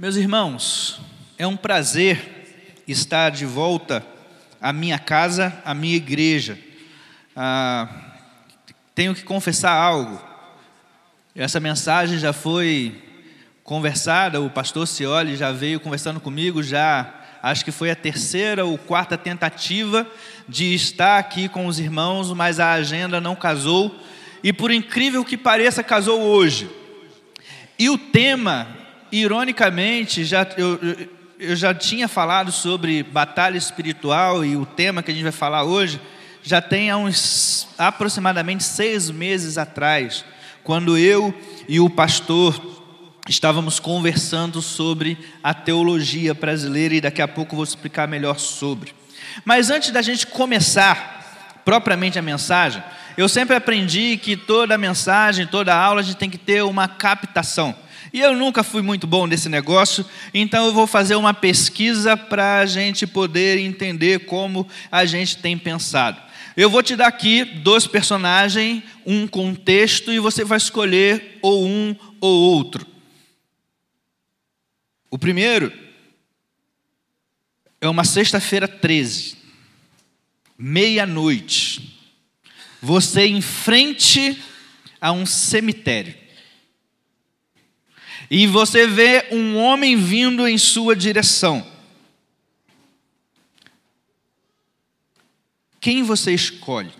Meus irmãos, é um prazer estar de volta à minha casa, à minha igreja. Ah, tenho que confessar algo. Essa mensagem já foi conversada, o pastor Cioli já veio conversando comigo, já acho que foi a terceira ou quarta tentativa de estar aqui com os irmãos, mas a agenda não casou, e por incrível que pareça, casou hoje. E o tema ironicamente, já, eu, eu já tinha falado sobre batalha espiritual e o tema que a gente vai falar hoje já tem há uns aproximadamente seis meses atrás, quando eu e o pastor estávamos conversando sobre a teologia brasileira e daqui a pouco vou explicar melhor sobre. Mas antes da gente começar propriamente a mensagem, eu sempre aprendi que toda mensagem, toda aula, a gente tem que ter uma captação. E eu nunca fui muito bom nesse negócio, então eu vou fazer uma pesquisa para a gente poder entender como a gente tem pensado. Eu vou te dar aqui dois personagens, um contexto, e você vai escolher ou um ou outro. O primeiro é uma sexta-feira 13, meia-noite. Você em frente a um cemitério e você vê um homem vindo em sua direção. Quem você escolhe?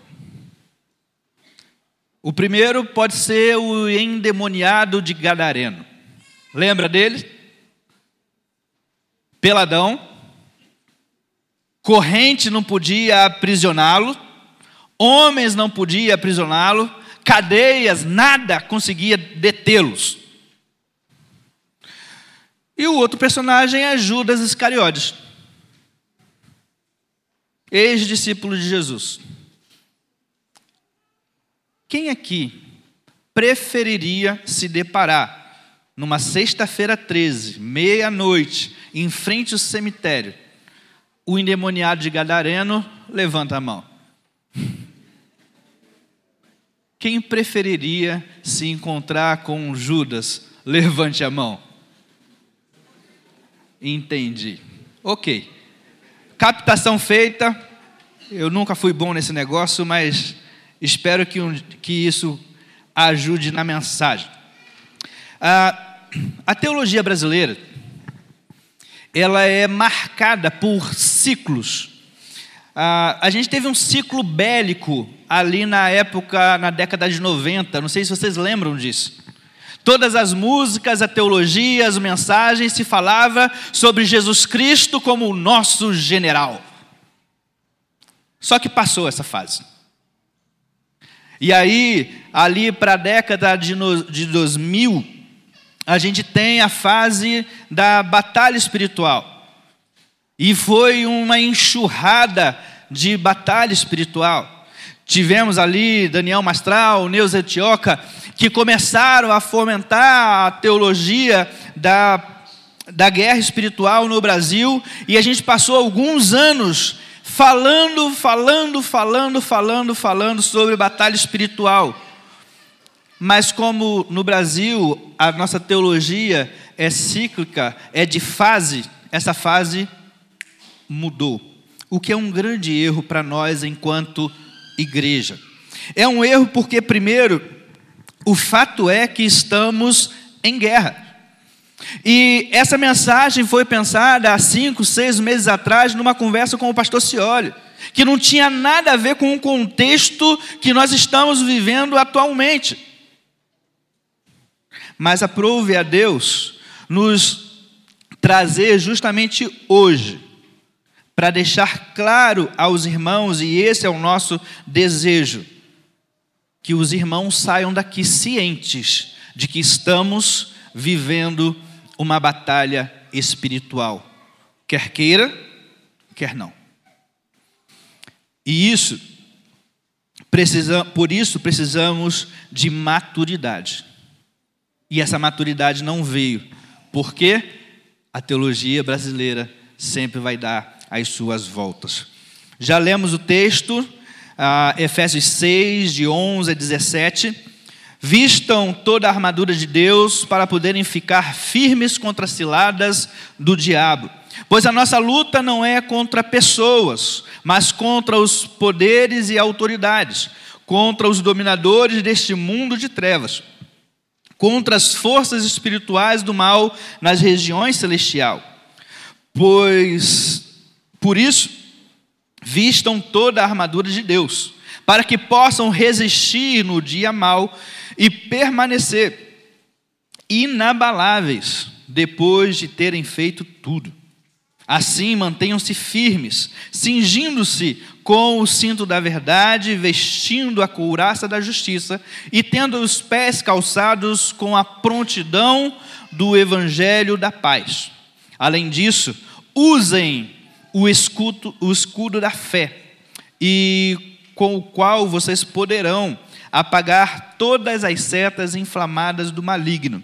O primeiro pode ser o endemoniado de Gadareno. Lembra dele? Peladão. Corrente não podia aprisioná-lo. Homens não podiam aprisioná-lo. Cadeias, nada conseguia detê-los. E o outro personagem é Judas Iscariotes, ex-discípulo de Jesus. Quem aqui preferiria se deparar numa sexta-feira 13, meia-noite, em frente ao cemitério, o endemoniado de Gadareno, levanta a mão. Quem preferiria se encontrar com Judas? Levante a mão. Entendi. Ok. Captação feita. Eu nunca fui bom nesse negócio, mas espero que, um, que isso ajude na mensagem. Ah, a teologia brasileira, ela é marcada por ciclos. Ah, a gente teve um ciclo bélico ali na época, na década de 90, não sei se vocês lembram disso. Todas as músicas, a teologia, as mensagens se falava sobre Jesus Cristo como o nosso general. Só que passou essa fase. E aí, ali para a década de, no, de 2000, a gente tem a fase da batalha espiritual. E foi uma enxurrada de batalha espiritual. Tivemos ali Daniel Mastral, Neus Etioca, que começaram a fomentar a teologia da, da guerra espiritual no Brasil, e a gente passou alguns anos falando, falando, falando, falando, falando sobre batalha espiritual. Mas como no Brasil a nossa teologia é cíclica, é de fase, essa fase mudou. O que é um grande erro para nós enquanto igreja. É um erro porque, primeiro, o fato é que estamos em guerra. E essa mensagem foi pensada há cinco, seis meses atrás, numa conversa com o pastor Cioli, que não tinha nada a ver com o contexto que nós estamos vivendo atualmente. Mas aprove a Deus nos trazer justamente hoje, para deixar claro aos irmãos, e esse é o nosso desejo, que os irmãos saiam daqui cientes de que estamos vivendo uma batalha espiritual, quer queira, quer não. E isso, precisa, por isso precisamos de maturidade. E essa maturidade não veio, porque a teologia brasileira sempre vai dar as suas voltas. Já lemos o texto uh, Efésios 6, de 11 a 17, Vistam toda a armadura de Deus para poderem ficar firmes contra as ciladas do diabo. Pois a nossa luta não é contra pessoas, mas contra os poderes e autoridades, contra os dominadores deste mundo de trevas, contra as forças espirituais do mal nas regiões celestiais. Pois, por isso, vistam toda a armadura de Deus, para que possam resistir no dia mal e permanecer inabaláveis depois de terem feito tudo. Assim, mantenham-se firmes, cingindo-se com o cinto da verdade, vestindo a couraça da justiça e tendo os pés calçados com a prontidão do evangelho da paz. Além disso, usem o escudo, o escudo da fé, e com o qual vocês poderão apagar todas as setas inflamadas do maligno.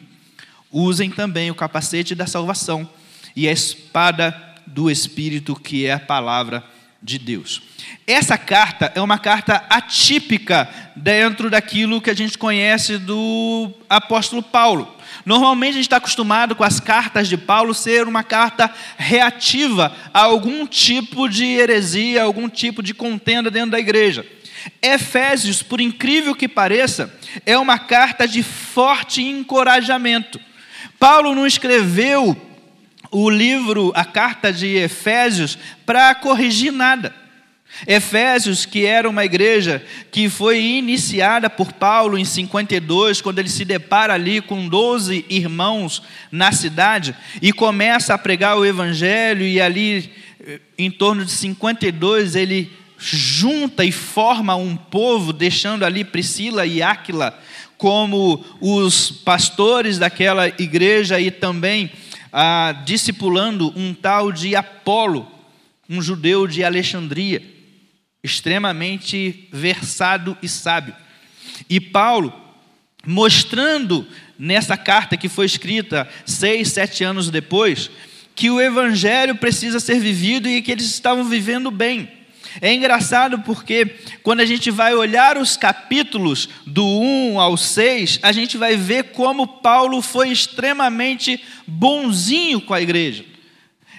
Usem também o capacete da salvação e a espada do Espírito, que é a palavra de Deus. Essa carta é uma carta atípica dentro daquilo que a gente conhece do apóstolo Paulo. Normalmente a gente está acostumado com as cartas de Paulo ser uma carta reativa a algum tipo de heresia, algum tipo de contenda dentro da igreja. Efésios, por incrível que pareça, é uma carta de forte encorajamento. Paulo não escreveu o livro, a carta de Efésios, para corrigir nada. Efésios, que era uma igreja que foi iniciada por Paulo em 52, quando ele se depara ali com 12 irmãos na cidade e começa a pregar o evangelho, e ali eh, em torno de 52 ele junta e forma um povo, deixando ali Priscila e Áquila como os pastores daquela igreja e também ah, discipulando um tal de Apolo, um judeu de Alexandria, extremamente versado e sábio. E Paulo, mostrando nessa carta que foi escrita seis, sete anos depois, que o evangelho precisa ser vivido e que eles estavam vivendo bem. É engraçado porque quando a gente vai olhar os capítulos do 1 ao 6, a gente vai ver como Paulo foi extremamente bonzinho com a igreja.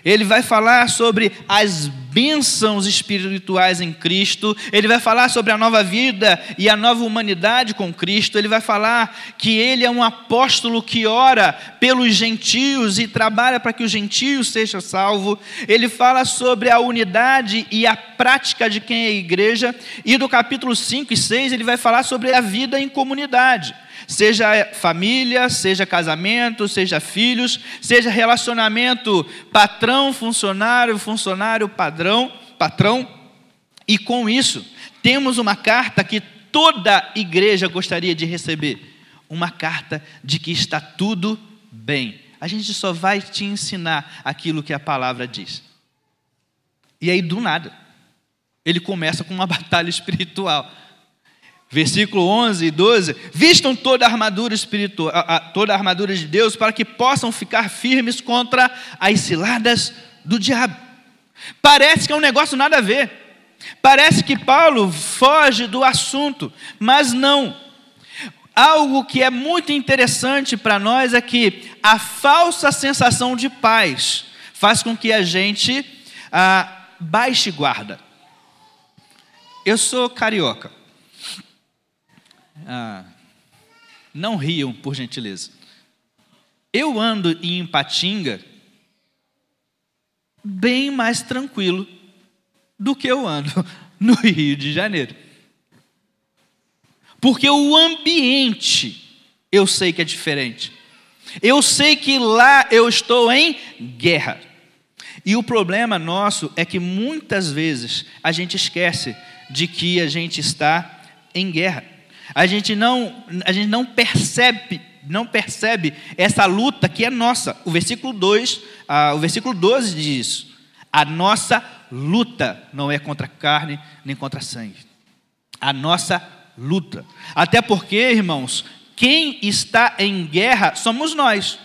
Ele vai falar sobre as bênçãos espirituais em Cristo, ele vai falar sobre a nova vida e a nova humanidade com Cristo, ele vai falar que ele é um apóstolo que ora pelos gentios e trabalha para que os gentios sejam salvos, ele fala sobre a unidade e a prática de quem é a igreja, e do capítulo 5 e 6 ele vai falar sobre a vida em comunidade seja família, seja casamento, seja filhos, seja relacionamento patrão, funcionário, funcionário, padrão, patrão. E com isso, temos uma carta que toda igreja gostaria de receber, uma carta de que está tudo bem. A gente só vai te ensinar aquilo que a palavra diz. E aí, do nada, ele começa com uma batalha espiritual. Versículo 11 e 12: Vistam toda a armadura espiritual, toda a armadura de Deus, para que possam ficar firmes contra as ciladas do diabo. Parece que é um negócio nada a ver. Parece que Paulo foge do assunto, mas não. Algo que é muito interessante para nós é que a falsa sensação de paz faz com que a gente ah, baixe guarda. Eu sou carioca. Ah, não riam, por gentileza. Eu ando em Ipatinga bem mais tranquilo do que eu ando no Rio de Janeiro. Porque o ambiente eu sei que é diferente. Eu sei que lá eu estou em guerra. E o problema nosso é que muitas vezes a gente esquece de que a gente está em guerra. A gente não, a gente não percebe, não percebe essa luta que é nossa. O versículo 2, ah, o versículo 12 diz isso. A nossa luta não é contra carne nem contra sangue. A nossa luta. Até porque, irmãos, quem está em guerra somos nós.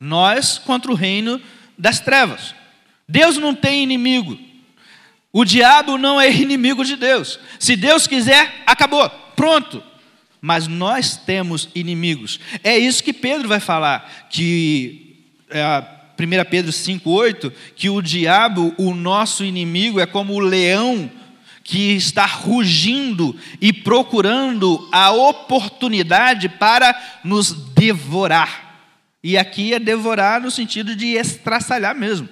Nós contra o reino das trevas. Deus não tem inimigo. O diabo não é inimigo de Deus. Se Deus quiser, acabou pronto. mas nós temos inimigos. É isso que Pedro vai falar, que é, 1 Pedro 5,8, que o diabo, o nosso inimigo, é como o leão que está rugindo e procurando a oportunidade para nos devorar. E aqui é devorar no sentido de estraçalhar mesmo.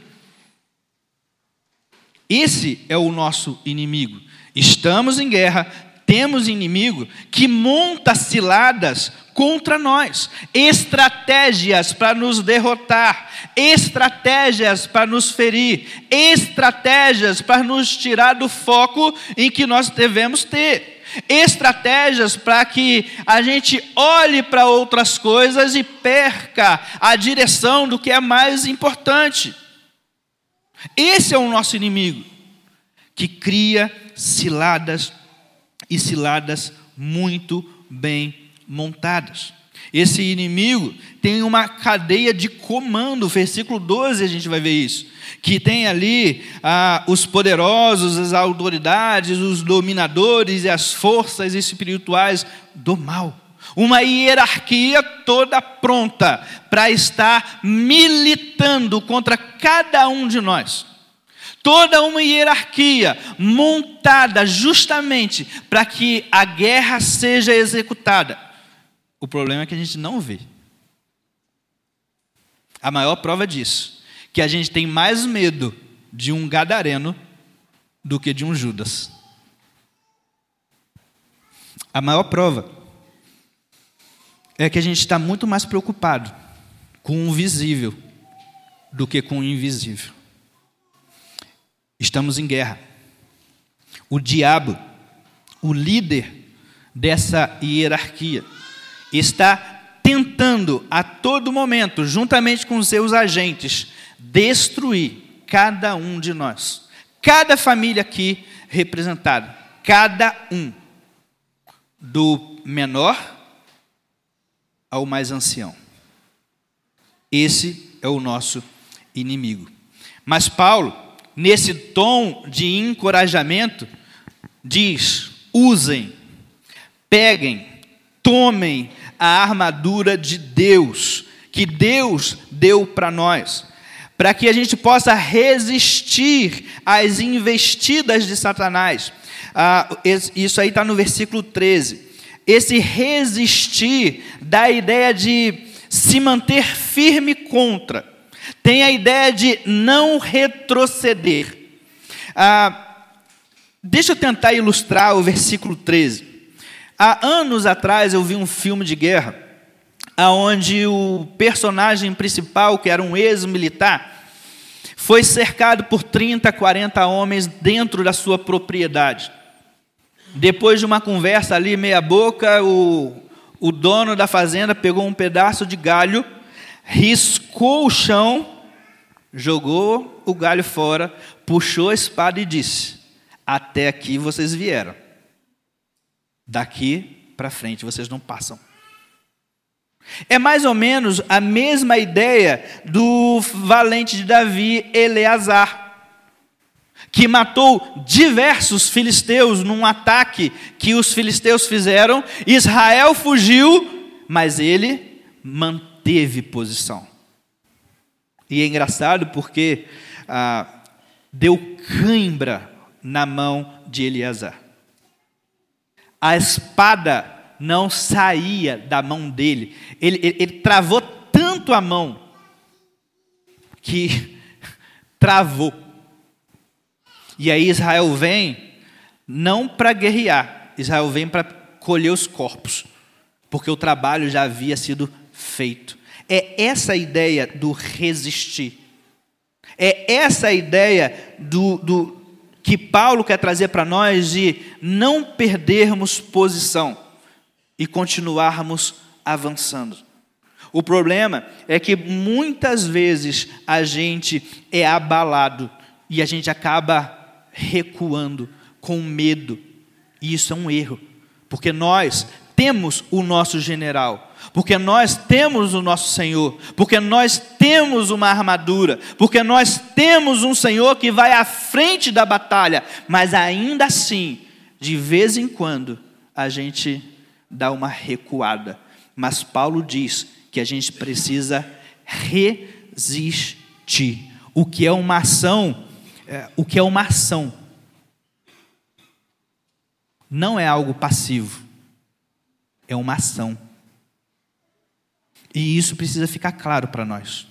Esse é o nosso inimigo. Estamos em guerra, temos inimigo que monta ciladas contra nós, estratégias para nos derrotar, estratégias para nos ferir, estratégias para nos tirar do foco em que nós devemos ter, estratégias para que a gente olhe para outras coisas e perca a direção do que é mais importante. Esse é o nosso inimigo, que cria ciladas e ciladas muito bem montadas. Esse inimigo tem uma cadeia de comando, versículo 12 a gente vai ver isso, que tem ali ah, os poderosos, as autoridades, os dominadores e as forças espirituais do mal. Uma hierarquia toda pronta para estar militando contra cada um de nós. Toda uma hierarquia montada justamente para que a guerra seja executada. O problema é que a gente não vê. A maior prova disso, que a gente tem mais medo de um gadareno do que de um Judas. A maior prova é que a gente está muito mais preocupado com o visível do que com o invisível. Estamos em guerra. O diabo, o líder dessa hierarquia, está tentando a todo momento, juntamente com seus agentes, destruir cada um de nós. Cada família aqui representada, cada um, do menor ao mais ancião. Esse é o nosso inimigo. Mas Paulo nesse tom de encorajamento, diz: usem, peguem, tomem a armadura de Deus, que Deus deu para nós, para que a gente possa resistir às investidas de Satanás. Ah, isso aí está no versículo 13. Esse resistir dá a ideia de se manter firme contra tem a ideia de não retroceder. Ah, deixa eu tentar ilustrar o versículo 13. Há anos atrás eu vi um filme de guerra, onde o personagem principal, que era um ex-militar, foi cercado por 30, 40 homens dentro da sua propriedade. Depois de uma conversa ali, meia boca, o, o dono da fazenda pegou um pedaço de galho riscou o chão, jogou o galho fora, puxou a espada e disse: Até aqui vocês vieram. Daqui para frente vocês não passam. É mais ou menos a mesma ideia do valente de Davi, Eleazar, que matou diversos filisteus num ataque que os filisteus fizeram. Israel fugiu, mas ele manteve teve posição. E é engraçado porque ah, deu cãibra na mão de Eleazar. A espada não saía da mão dele. Ele, ele, ele travou tanto a mão que travou. E aí Israel vem não para guerrear, Israel vem para colher os corpos, porque o trabalho já havia sido feito. É essa a ideia do resistir. É essa a ideia do, do que Paulo quer trazer para nós de não perdermos posição e continuarmos avançando. O problema é que muitas vezes a gente é abalado e a gente acaba recuando com medo. E isso é um erro, porque nós temos o nosso general, porque nós temos o nosso Senhor, porque nós temos uma armadura, porque nós temos um Senhor que vai à frente da batalha, mas ainda assim, de vez em quando, a gente dar uma recuada. Mas Paulo diz que a gente precisa resistir. O que é uma ação? É, o que é uma ação? Não é algo passivo, é uma ação. E isso precisa ficar claro para nós.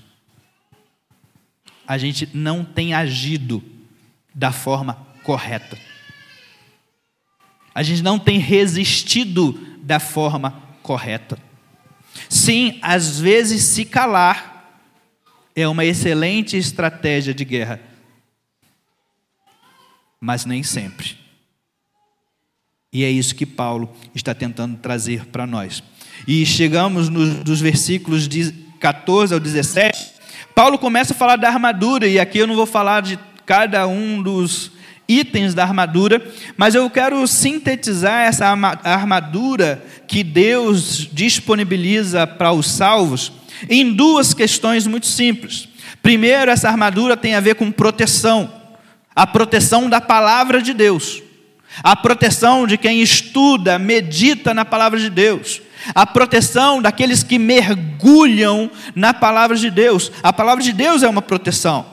A gente não tem agido da forma correta. A gente não tem resistido da forma correta. Sim, às vezes se calar é uma excelente estratégia de guerra, mas nem sempre. E é isso que Paulo está tentando trazer para nós. E chegamos nos, versículos de 14 ao 17. Paulo começa a falar da armadura, e aqui eu não vou falar de cada um dos itens da armadura, mas eu quero sintetizar essa armadura que Deus disponibiliza para os salvos em duas questões muito simples. Primeiro, essa armadura tem a ver com proteção, a proteção da palavra de Deus, a proteção de quem estuda, medita na palavra de Deus, a proteção daqueles que mergulham na palavra de Deus. A palavra de Deus é uma proteção.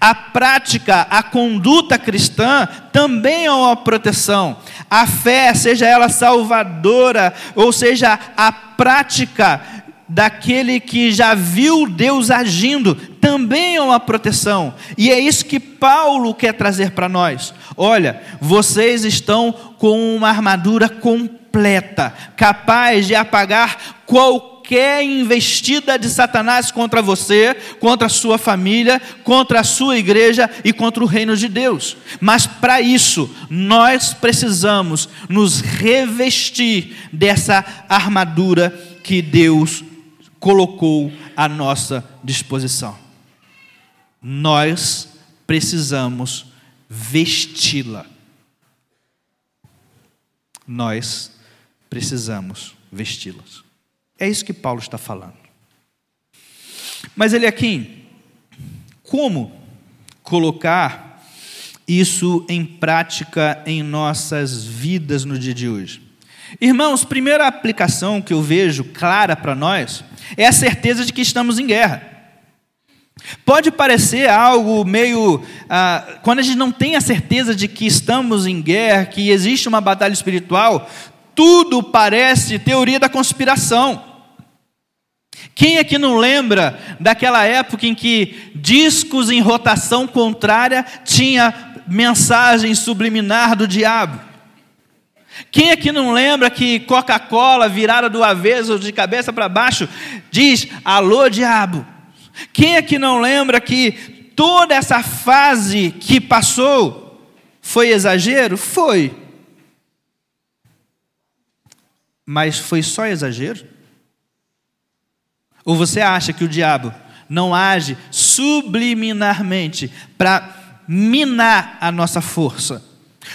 A prática, a conduta cristã também é uma proteção. A fé, seja ela salvadora, ou seja, a prática daquele que já viu Deus agindo, também é uma proteção. E é isso que Paulo quer trazer para nós. Olha, vocês estão com uma armadura completa, capaz de apagar qualquer qualquer investida de Satanás contra você, contra a sua família, contra a sua igreja e contra o reino de Deus. Mas para isso, nós precisamos nos revestir dessa armadura que Deus colocou à nossa disposição. Nós precisamos vesti-la. Nós precisamos vesti-las. É isso que Paulo está falando. Mas ele aqui, como colocar isso em prática em nossas vidas no dia de hoje? Irmãos, primeira aplicação que eu vejo clara para nós é a certeza de que estamos em guerra. Pode parecer algo meio. Ah, quando a gente não tem a certeza de que estamos em guerra, que existe uma batalha espiritual, tudo parece teoria da conspiração. Quem aqui não lembra daquela época em que discos em rotação contrária tinha mensagem subliminar do diabo? Quem aqui não lembra que Coca-Cola virada do avesso de cabeça para baixo diz alô diabo? Quem aqui não lembra que toda essa fase que passou foi exagero? Foi. Mas foi só exagero? Ou você acha que o diabo não age subliminarmente para minar a nossa força?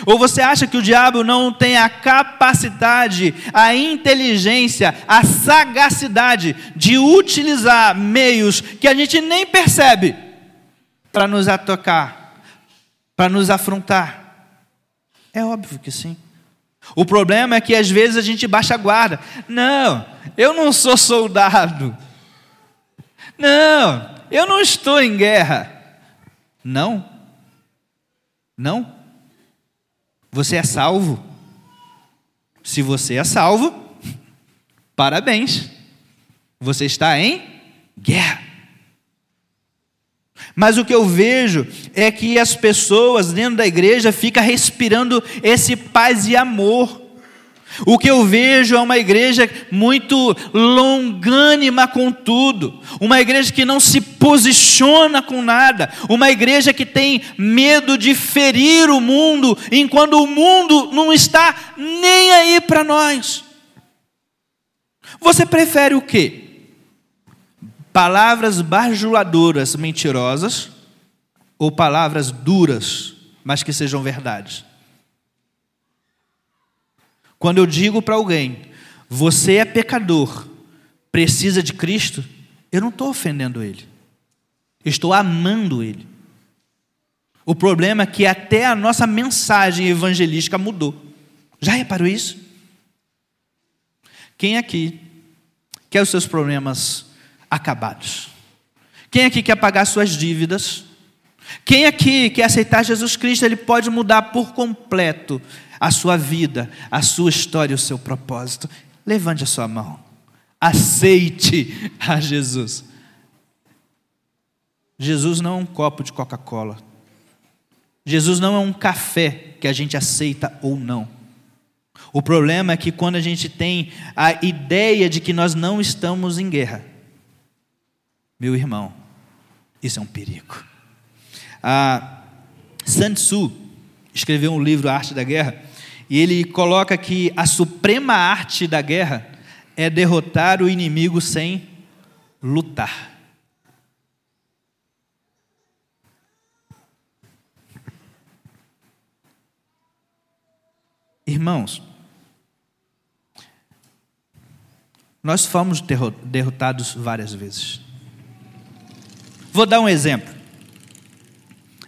Ou você acha que o diabo não tem a capacidade, a inteligência, a sagacidade de utilizar meios que a gente nem percebe para nos atacar, para nos afrontar? É óbvio que sim. O problema é que às vezes a gente baixa a guarda. Não, eu não sou soldado. Não, eu não estou em guerra. Não. Não. Você é salvo. Se você é salvo, parabéns. Você está em guerra. Mas o que eu vejo é que as pessoas dentro da igreja ficam respirando esse paz e amor. O que eu vejo é uma igreja muito longânima com tudo, uma igreja que não se posiciona com nada, uma igreja que tem medo de ferir o mundo, enquanto o mundo não está nem aí para nós. Você prefere o quê? Palavras bajuladoras, mentirosas, ou palavras duras, mas que sejam verdades? Quando eu digo para alguém, você é pecador, precisa de Cristo, eu não estou ofendendo ele, estou amando ele. O problema é que até a nossa mensagem evangelística mudou. Já reparou isso? Quem aqui quer os seus problemas acabados? Quem aqui quer pagar suas dívidas? Quem aqui quer aceitar Jesus Cristo? Ele pode mudar por completo a sua vida, a sua história, o seu propósito. Levante a sua mão. Aceite a Jesus. Jesus não é um copo de Coca-Cola. Jesus não é um café que a gente aceita ou não. O problema é que quando a gente tem a ideia de que nós não estamos em guerra, meu irmão, isso é um perigo. A Sun Tzu escreveu um livro, A Arte da Guerra, e ele coloca que a suprema arte da guerra é derrotar o inimigo sem lutar. Irmãos, nós fomos derrotados várias vezes. Vou dar um exemplo.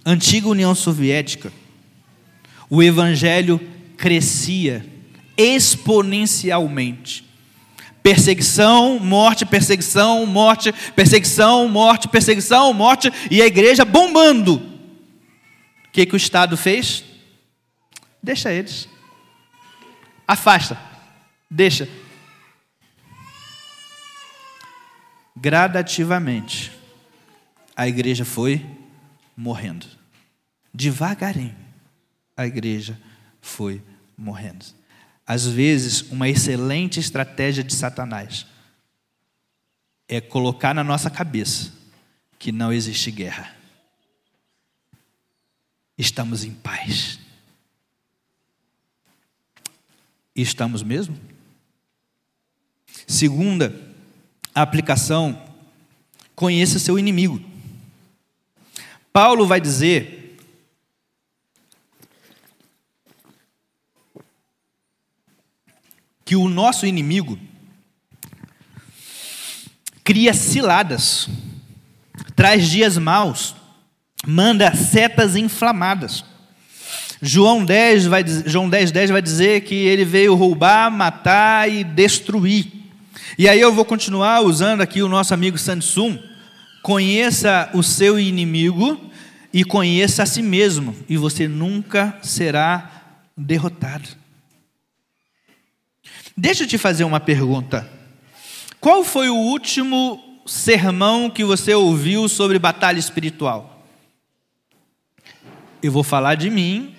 Antiga União Soviética, o evangelho crescia exponencialmente. Perseguição, morte, perseguição, morte, perseguição, morte, perseguição, morte, e a igreja bombando. O que, que o Estado fez? Deixa eles. Afasta. Deixa. Gradativamente, a igreja foi morrendo. Devagarinho, a igreja foi morrendo. Às vezes, uma excelente estratégia de Satanás é colocar na nossa cabeça que não existe guerra. Estamos em paz. Estamos mesmo? Segunda aplicação, conheça seu inimigo. Paulo vai dizer que o nosso inimigo cria ciladas, traz dias maus, manda setas inflamadas. João 10 vai, João 10, 10 vai dizer que ele veio roubar, matar e destruir. E aí eu vou continuar usando aqui o nosso amigo Sansum. Conheça o seu inimigo e conheça a si mesmo, e você nunca será derrotado. Deixa eu te fazer uma pergunta. Qual foi o último sermão que você ouviu sobre batalha espiritual? Eu vou falar de mim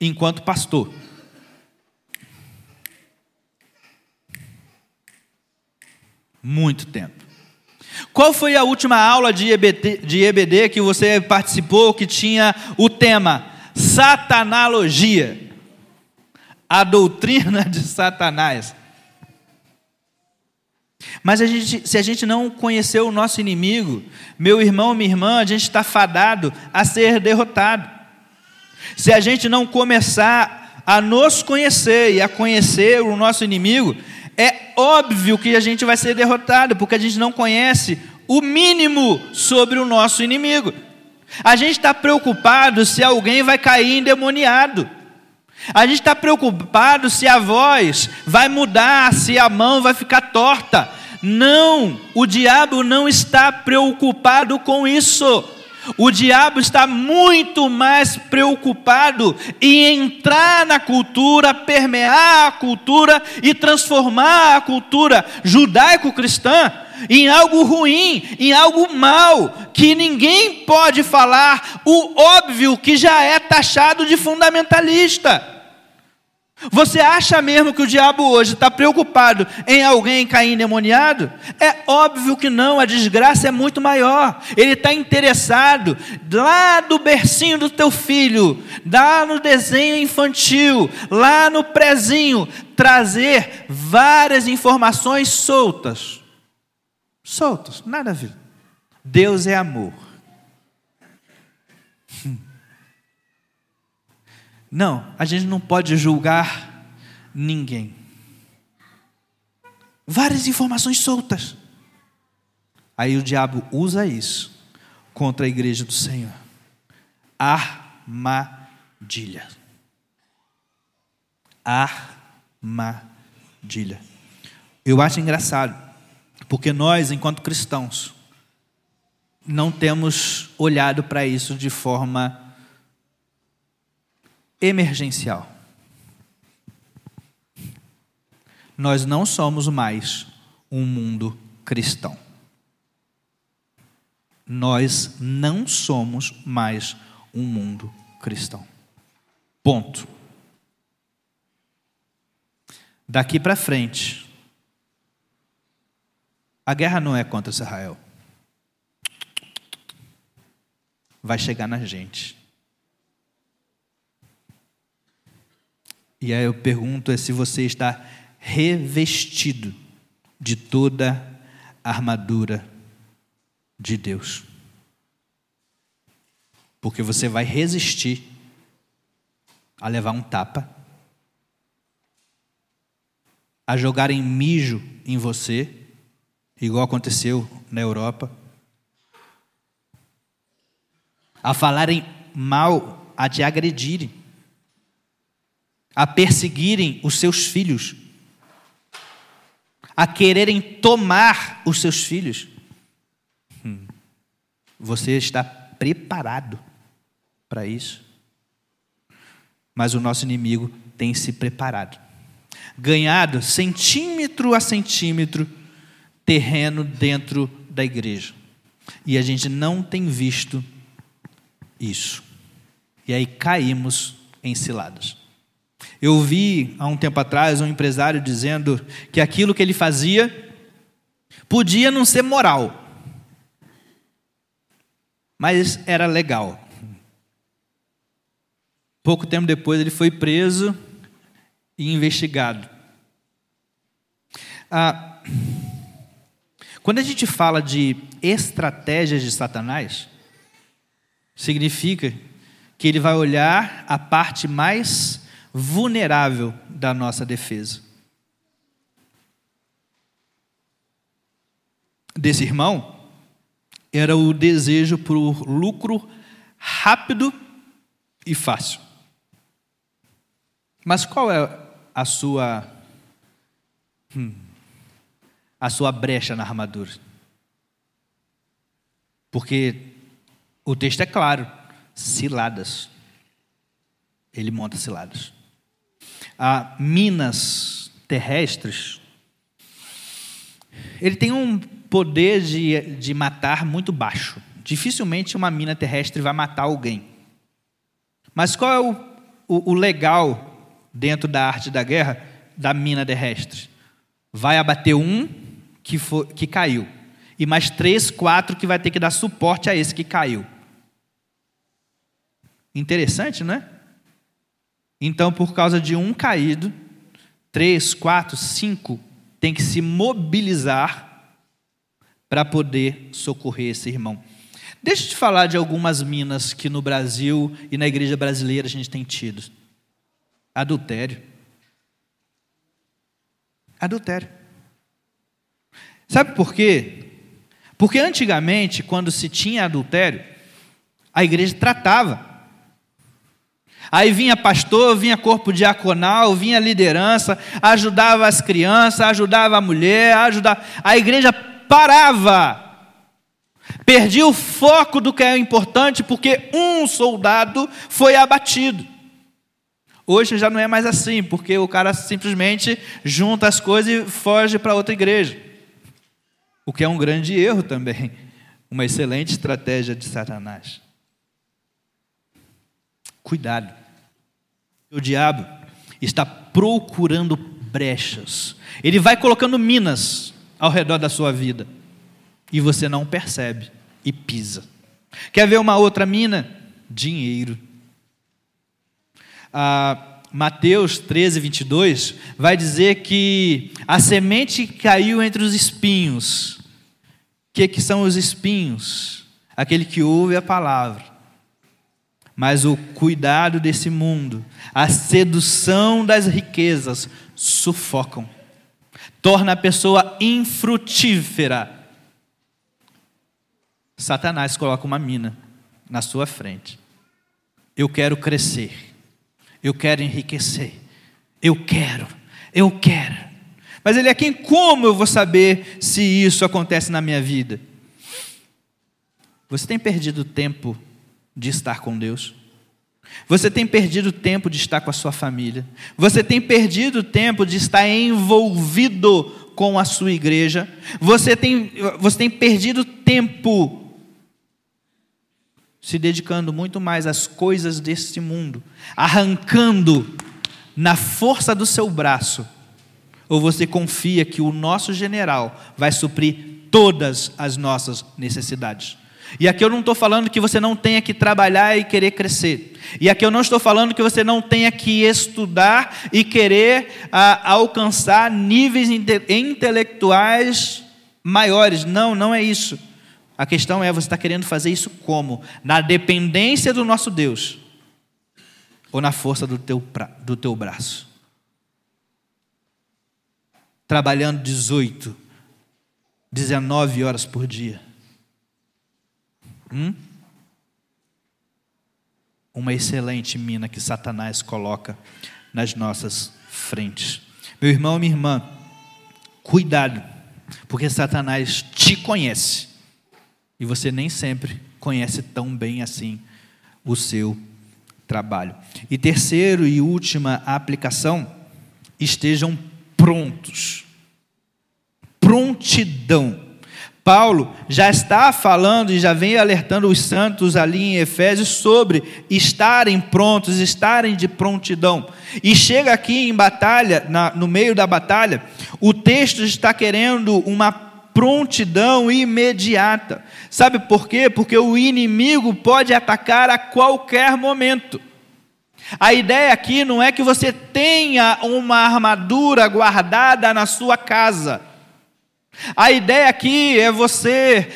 enquanto pastor. Muito tempo. Qual foi a última aula de EBD, de EBD que você participou que tinha o tema Satanologia? A doutrina de Satanás. Mas a gente, se a gente não conhecer o nosso inimigo, meu irmão, minha irmã, a gente está fadado a ser derrotado. Se a gente não começar a nos conhecer e a conhecer o nosso inimigo, é óbvio que a gente vai ser derrotado, porque a gente não conhece o mínimo sobre o nosso inimigo. A gente está preocupado se alguém vai cair endemoniado. A gente está preocupado se a voz vai mudar, se a mão vai ficar torta. Não, o diabo não está preocupado com isso. O diabo está muito mais preocupado em entrar na cultura, permear a cultura e transformar a cultura judaico-cristã em algo ruim, em algo mal, que ninguém pode falar o óbvio que já é taxado de fundamentalista. Você acha mesmo que o diabo hoje está preocupado em alguém cair endemoniado? É óbvio que não, a desgraça é muito maior. Ele está interessado lá do bercinho do teu filho, lá no desenho infantil, lá no prezinho, trazer várias informações soltas. Soltas, nada a ver. Deus é amor. Não, a gente não pode julgar ninguém. Várias informações soltas. Aí o diabo usa isso contra a igreja do Senhor. Armadilha. Armadilha. Eu acho engraçado, porque nós, enquanto cristãos, não temos olhado para isso de forma emergencial. Nós não somos mais um mundo cristão. Nós não somos mais um mundo cristão. Ponto. Daqui para frente, a guerra não é contra Israel. Vai chegar na gente. E aí eu pergunto é se você está revestido de toda a armadura de Deus. Porque você vai resistir a levar um tapa, a jogarem mijo em você, igual aconteceu na Europa, a falarem mal, a te agredirem, a perseguirem os seus filhos, a quererem tomar os seus filhos. Você está preparado para isso? Mas o nosso inimigo tem se preparado, ganhado centímetro a centímetro terreno dentro da igreja. E a gente não tem visto isso. E aí caímos em ciladas. Eu vi há um tempo atrás um empresário dizendo que aquilo que ele fazia podia não ser moral, mas era legal. Pouco tempo depois ele foi preso e investigado. Ah, quando a gente fala de estratégias de Satanás, significa que ele vai olhar a parte mais vulnerável da nossa defesa. Desse irmão era o desejo por lucro rápido e fácil. Mas qual é a sua hum, a sua brecha na armadura? Porque o texto é claro, ciladas. Ele monta ciladas a minas terrestres, ele tem um poder de, de matar muito baixo. Dificilmente uma mina terrestre vai matar alguém. Mas qual é o, o, o legal dentro da arte da guerra da mina terrestre? Vai abater um que, for, que caiu, e mais três, quatro que vai ter que dar suporte a esse que caiu. Interessante, não é? Então, por causa de um caído, três, quatro, cinco tem que se mobilizar para poder socorrer esse irmão. Deixa eu te falar de algumas minas que no Brasil e na igreja brasileira a gente tem tido. Adultério. Adultério. Sabe por quê? Porque antigamente, quando se tinha adultério, a igreja tratava. Aí vinha pastor, vinha corpo diaconal, vinha liderança, ajudava as crianças, ajudava a mulher, ajudava. A igreja parava. Perdia o foco do que é importante porque um soldado foi abatido. Hoje já não é mais assim, porque o cara simplesmente junta as coisas e foge para outra igreja. O que é um grande erro também. Uma excelente estratégia de Satanás. Cuidado. O diabo está procurando brechas. Ele vai colocando minas ao redor da sua vida. E você não percebe e pisa. Quer ver uma outra mina? Dinheiro. Ah, Mateus 13, 22 vai dizer que a semente caiu entre os espinhos. O que, que são os espinhos? Aquele que ouve a palavra mas o cuidado desse mundo, a sedução das riquezas sufocam, torna a pessoa infrutífera. Satanás coloca uma mina na sua frente. Eu quero crescer, eu quero enriquecer, eu quero, eu quero. Mas ele é quem? Como eu vou saber se isso acontece na minha vida? Você tem perdido tempo de estar com Deus? Você tem perdido tempo de estar com a sua família? Você tem perdido tempo de estar envolvido com a sua igreja? Você tem, você tem perdido tempo se dedicando muito mais às coisas deste mundo, arrancando na força do seu braço? Ou você confia que o nosso general vai suprir todas as nossas necessidades? E aqui eu não estou falando que você não tenha que trabalhar e querer crescer. E aqui eu não estou falando que você não tenha que estudar e querer a, alcançar níveis inte, intelectuais maiores. Não, não é isso. A questão é: você está querendo fazer isso como? Na dependência do nosso Deus ou na força do teu, do teu braço? Trabalhando 18, 19 horas por dia Hum? Uma excelente mina que Satanás coloca nas nossas frentes. Meu irmão, minha irmã, cuidado, porque Satanás te conhece e você nem sempre conhece tão bem assim o seu trabalho. E terceiro e última aplicação, estejam prontos. Prontidão. Paulo já está falando e já vem alertando os santos ali em Efésios sobre estarem prontos, estarem de prontidão. E chega aqui em batalha, na, no meio da batalha, o texto está querendo uma prontidão imediata. Sabe por quê? Porque o inimigo pode atacar a qualquer momento. A ideia aqui não é que você tenha uma armadura guardada na sua casa. A ideia aqui é você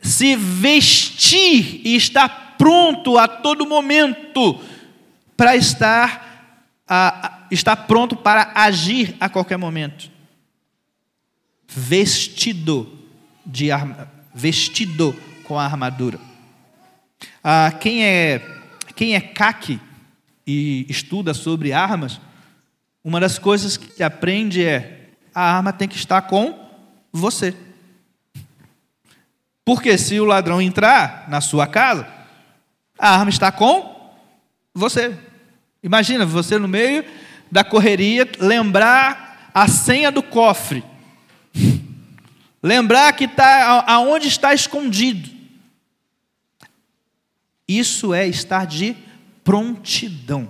se vestir e estar pronto a todo momento para estar, a, estar pronto para agir a qualquer momento. Vestido de arma, vestido com a armadura. Ah, quem é quem é CAC e estuda sobre armas, uma das coisas que aprende é a arma tem que estar com você. Porque se o ladrão entrar na sua casa, a arma está com você. Imagina você no meio da correria lembrar a senha do cofre. Lembrar que está aonde está escondido. Isso é estar de prontidão.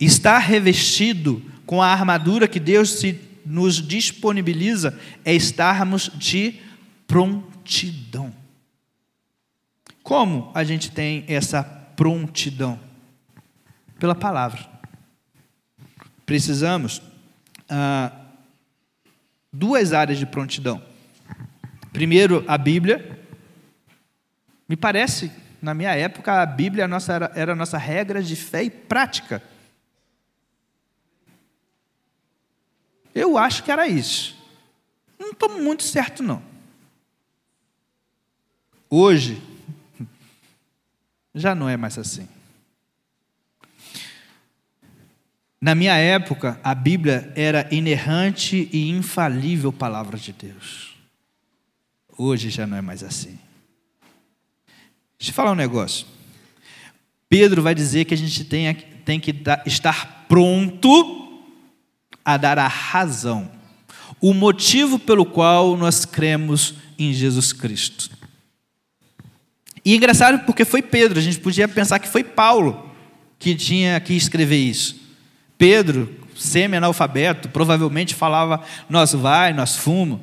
Estar revestido com a armadura que Deus se nos disponibiliza é estarmos de prontidão. Como a gente tem essa prontidão? Pela palavra. Precisamos ah, duas áreas de prontidão. Primeiro, a Bíblia. Me parece, na minha época, a Bíblia era, nossa, era, era a nossa regra de fé e prática. Eu acho que era isso. Não estou muito certo, não. Hoje, já não é mais assim. Na minha época, a Bíblia era inerrante e infalível palavra de Deus. Hoje já não é mais assim. Deixa eu falar um negócio. Pedro vai dizer que a gente tem, tem que estar pronto a dar a razão, o motivo pelo qual nós cremos em Jesus Cristo. E é engraçado porque foi Pedro, a gente podia pensar que foi Paulo que tinha que escrever isso. Pedro, semi-analfabeto, provavelmente falava: Nós vai, nós fumo.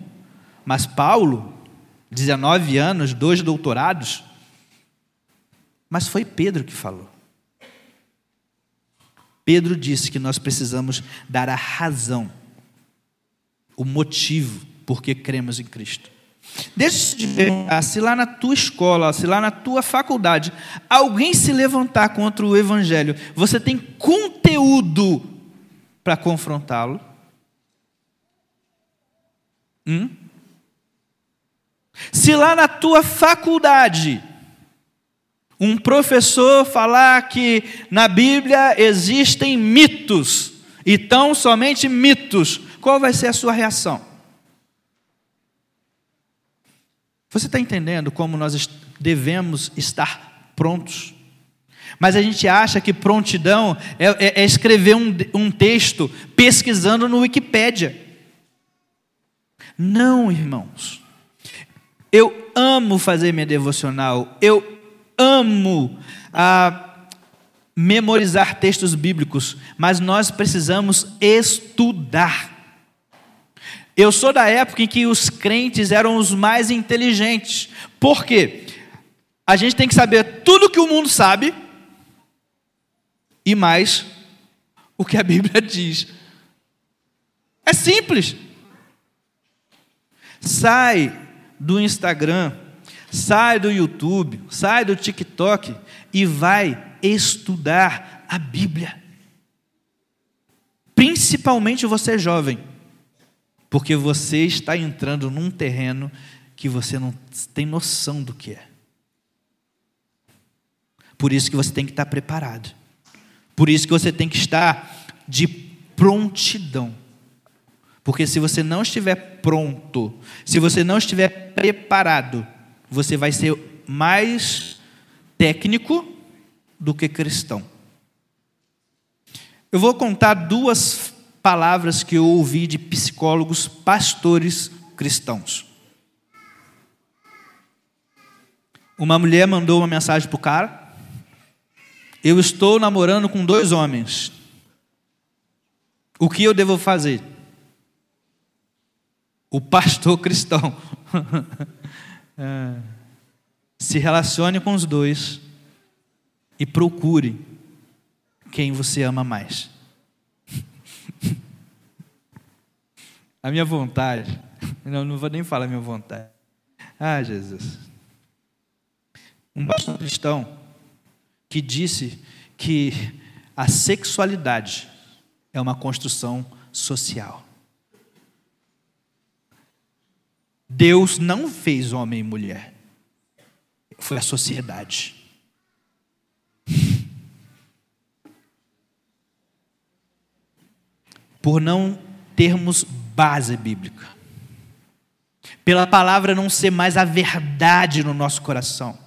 Mas Paulo, 19 anos, dois doutorados. Mas foi Pedro que falou. Pedro disse que nós precisamos dar a razão, o motivo por que cremos em Cristo. Deixa eu te perguntar, se lá na tua escola, se lá na tua faculdade, alguém se levantar contra o Evangelho, você tem conteúdo para confrontá-lo? Hum? Se lá na tua faculdade, um professor falar que na Bíblia existem mitos e tão somente mitos, qual vai ser a sua reação? Você está entendendo como nós devemos estar prontos? Mas a gente acha que prontidão é, é, é escrever um, um texto pesquisando no Wikipédia. Não, irmãos. Eu amo fazer minha devocional. Eu amo ah, memorizar textos bíblicos. Mas nós precisamos estudar. Eu sou da época em que os crentes eram os mais inteligentes. Por quê? A gente tem que saber tudo que o mundo sabe e mais o que a Bíblia diz. É simples. Sai do Instagram, sai do YouTube, sai do TikTok e vai estudar a Bíblia. Principalmente você jovem. Porque você está entrando num terreno que você não tem noção do que é. Por isso que você tem que estar preparado. Por isso que você tem que estar de prontidão. Porque se você não estiver pronto, se você não estiver preparado, você vai ser mais técnico do que cristão. Eu vou contar duas palavras que eu ouvi de psicólogos, pastores cristãos. Uma mulher mandou uma mensagem para o cara. Eu estou namorando com dois homens. O que eu devo fazer? O pastor cristão. É. Se relacione com os dois e procure quem você ama mais. A minha vontade, não, não vou nem falar a minha vontade. Ah, Jesus. Um pastor cristão que disse que a sexualidade é uma construção social. Deus não fez homem e mulher, foi a sociedade. por não termos base bíblica, pela palavra não ser mais a verdade no nosso coração.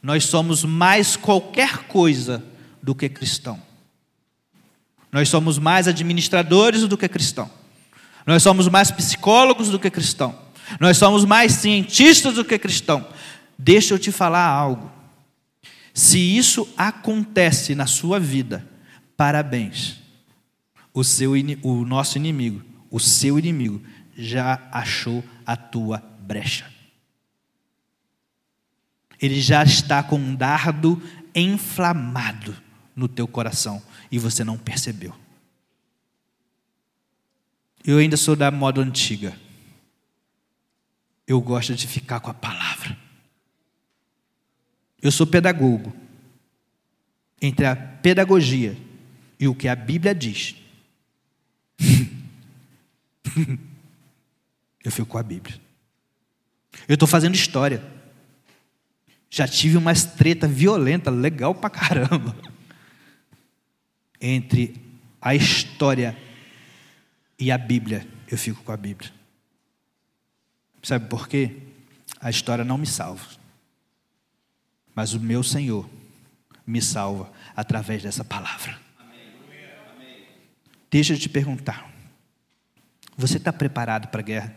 Nós somos mais qualquer coisa do que cristão. Nós somos mais administradores do que cristão. Nós somos mais psicólogos do que cristão. Nós somos mais cientistas do que cristão. Deixa eu te falar algo. Se isso acontece na sua vida, parabéns o, seu, o nosso inimigo, o seu inimigo, já achou a tua brecha. Ele já está com um dardo inflamado no teu coração e você não percebeu. Eu ainda sou da moda antiga. Eu gosto de ficar com a palavra. Eu sou pedagogo. Entre a pedagogia e o que a Bíblia diz, eu fico com a Bíblia. Eu estou fazendo história. Já tive uma treta violenta, legal pra caramba, entre a história e a Bíblia. Eu fico com a Bíblia. Sabe por quê? A história não me salva. Mas o meu Senhor me salva através dessa palavra. Deixa eu te perguntar. Você está preparado para a guerra?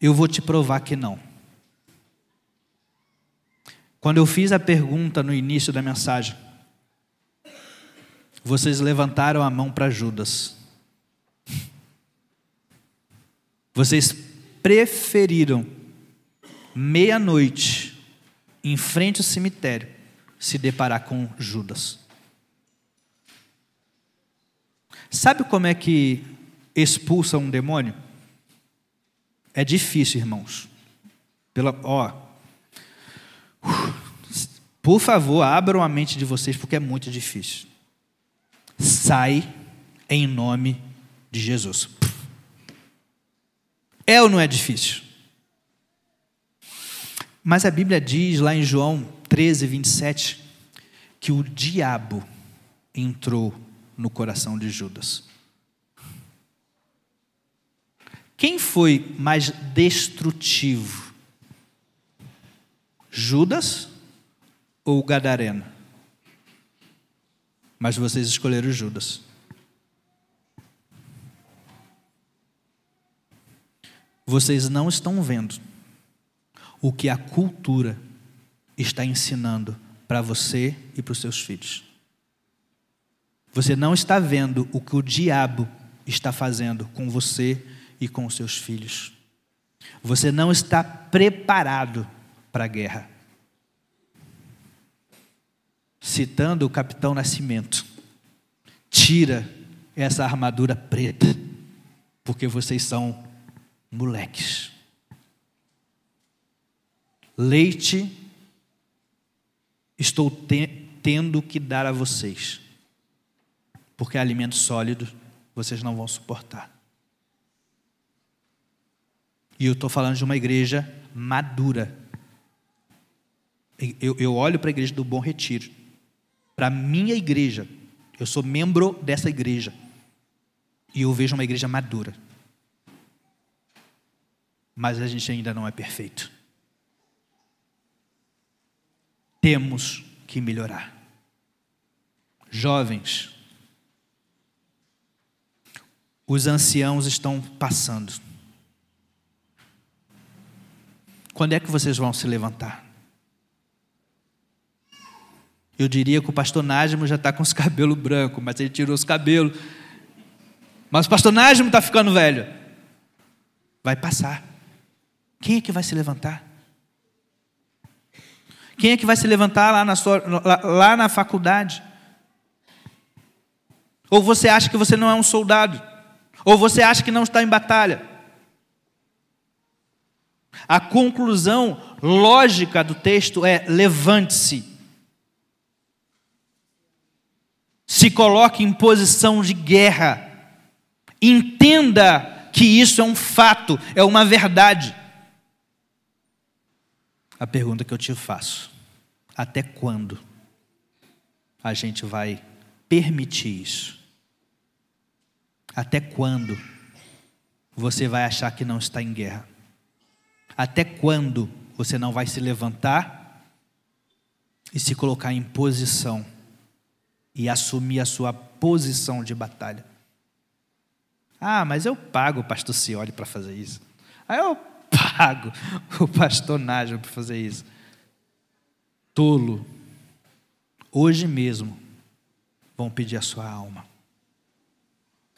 Eu vou te provar que não. Quando eu fiz a pergunta no início da mensagem, vocês levantaram a mão para Judas. Vocês preferiram meia-noite em frente ao cemitério se deparar com Judas. Sabe como é que expulsa um demônio? É difícil, irmãos. Pela, ó, por favor, abram a mente de vocês, porque é muito difícil. Sai em nome de Jesus. É ou não é difícil? Mas a Bíblia diz lá em João 13, 27, que o diabo entrou no coração de Judas. Quem foi mais destrutivo? Judas ou Gadareno? Mas vocês escolheram Judas. Vocês não estão vendo o que a cultura está ensinando para você e para os seus filhos. Você não está vendo o que o diabo está fazendo com você e com os seus filhos. Você não está preparado para a guerra. Citando o capitão Nascimento, tira essa armadura preta, porque vocês são moleques. Leite estou te tendo que dar a vocês, porque alimento sólido vocês não vão suportar. E eu estou falando de uma igreja madura. Eu, eu olho para a igreja do Bom Retiro, para a minha igreja, eu sou membro dessa igreja, e eu vejo uma igreja madura mas a gente ainda não é perfeito. Temos que melhorar. Jovens, os anciãos estão passando. Quando é que vocês vão se levantar? Eu diria que o pastor Nájimo já está com os cabelos brancos, mas ele tirou os cabelos. Mas o pastor Nájimo está ficando velho. Vai passar. Quem é que vai se levantar? Quem é que vai se levantar lá na, sua, lá, lá na faculdade? Ou você acha que você não é um soldado? Ou você acha que não está em batalha? A conclusão lógica do texto é: levante-se. Se coloque em posição de guerra. Entenda que isso é um fato, é uma verdade a pergunta que eu te faço: até quando a gente vai permitir isso? Até quando você vai achar que não está em guerra? Até quando você não vai se levantar e se colocar em posição e assumir a sua posição de batalha? Ah, mas eu pago o pastor Cioli para fazer isso. Aí eu pago o pastor Nájio para fazer isso. Tolo. Hoje mesmo vão pedir a sua alma.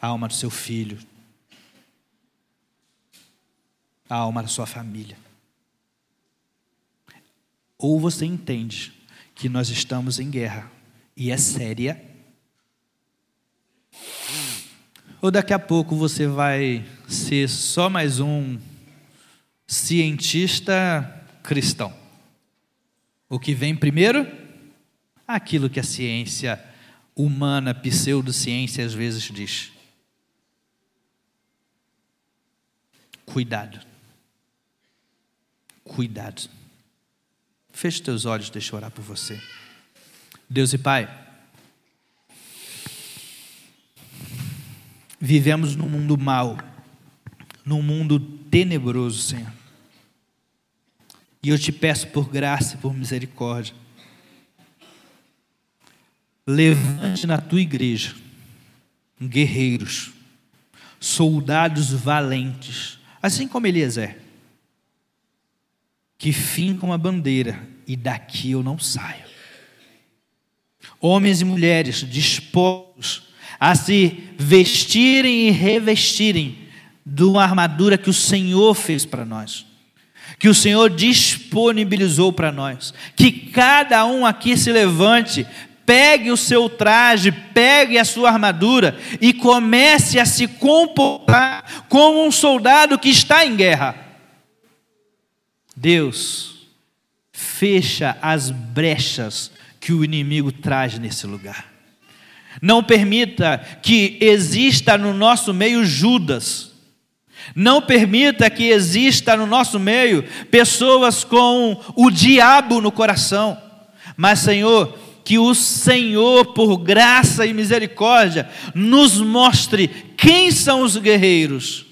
A alma do seu filho. A alma da sua família. Ou você entende que nós estamos em guerra e é séria, ou daqui a pouco você vai ser só mais um cientista cristão. O que vem primeiro? Aquilo que a ciência humana, pseudociência, às vezes diz. Cuidado. Cuidado. Feche teus olhos, deixa eu orar por você. Deus e Pai, vivemos num mundo mau, num mundo tenebroso, Senhor. E eu te peço por graça e por misericórdia. Levante na tua igreja guerreiros, soldados valentes, assim como Eliezer, que fincam a bandeira e daqui eu não saio. Homens e mulheres dispostos a se vestirem e revestirem de uma armadura que o Senhor fez para nós que o Senhor disponibilizou para nós. Que cada um aqui se levante, pegue o seu traje, pegue a sua armadura e comece a se comportar como um soldado que está em guerra. Deus, fecha as brechas que o inimigo traz nesse lugar. Não permita que exista no nosso meio Judas não permita que exista no nosso meio pessoas com o diabo no coração, mas, Senhor, que o Senhor, por graça e misericórdia, nos mostre quem são os guerreiros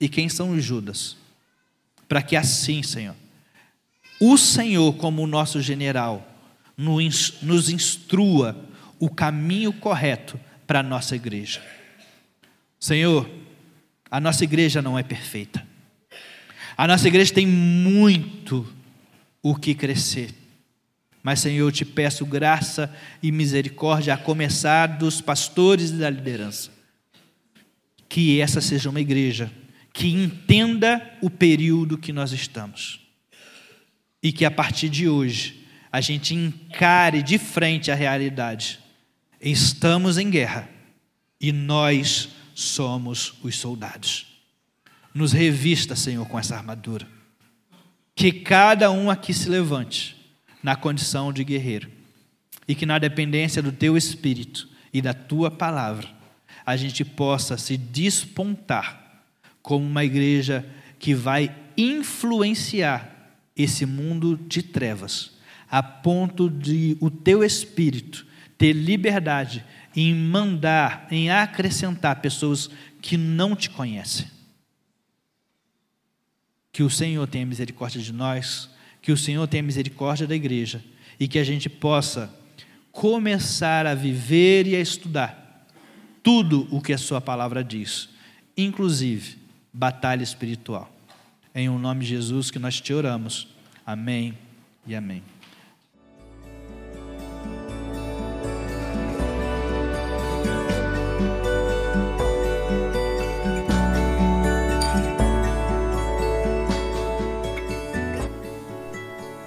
e quem são os Judas. Para que assim, Senhor, o Senhor, como o nosso general, nos instrua o caminho correto para a nossa igreja. Senhor, a nossa igreja não é perfeita. A nossa igreja tem muito o que crescer. Mas, Senhor, eu te peço graça e misericórdia, a começar dos pastores e da liderança. Que essa seja uma igreja que entenda o período que nós estamos. E que a partir de hoje a gente encare de frente a realidade. Estamos em guerra e nós somos os soldados. Nos revista, Senhor, com essa armadura. Que cada um aqui se levante na condição de guerreiro. E que na dependência do teu espírito e da tua palavra, a gente possa se despontar como uma igreja que vai influenciar esse mundo de trevas, a ponto de o teu espírito ter liberdade em mandar, em acrescentar pessoas que não te conhecem. Que o Senhor tenha misericórdia de nós, que o Senhor tenha misericórdia da igreja e que a gente possa começar a viver e a estudar tudo o que a Sua palavra diz, inclusive batalha espiritual. Em o um nome de Jesus que nós te oramos. Amém e amém.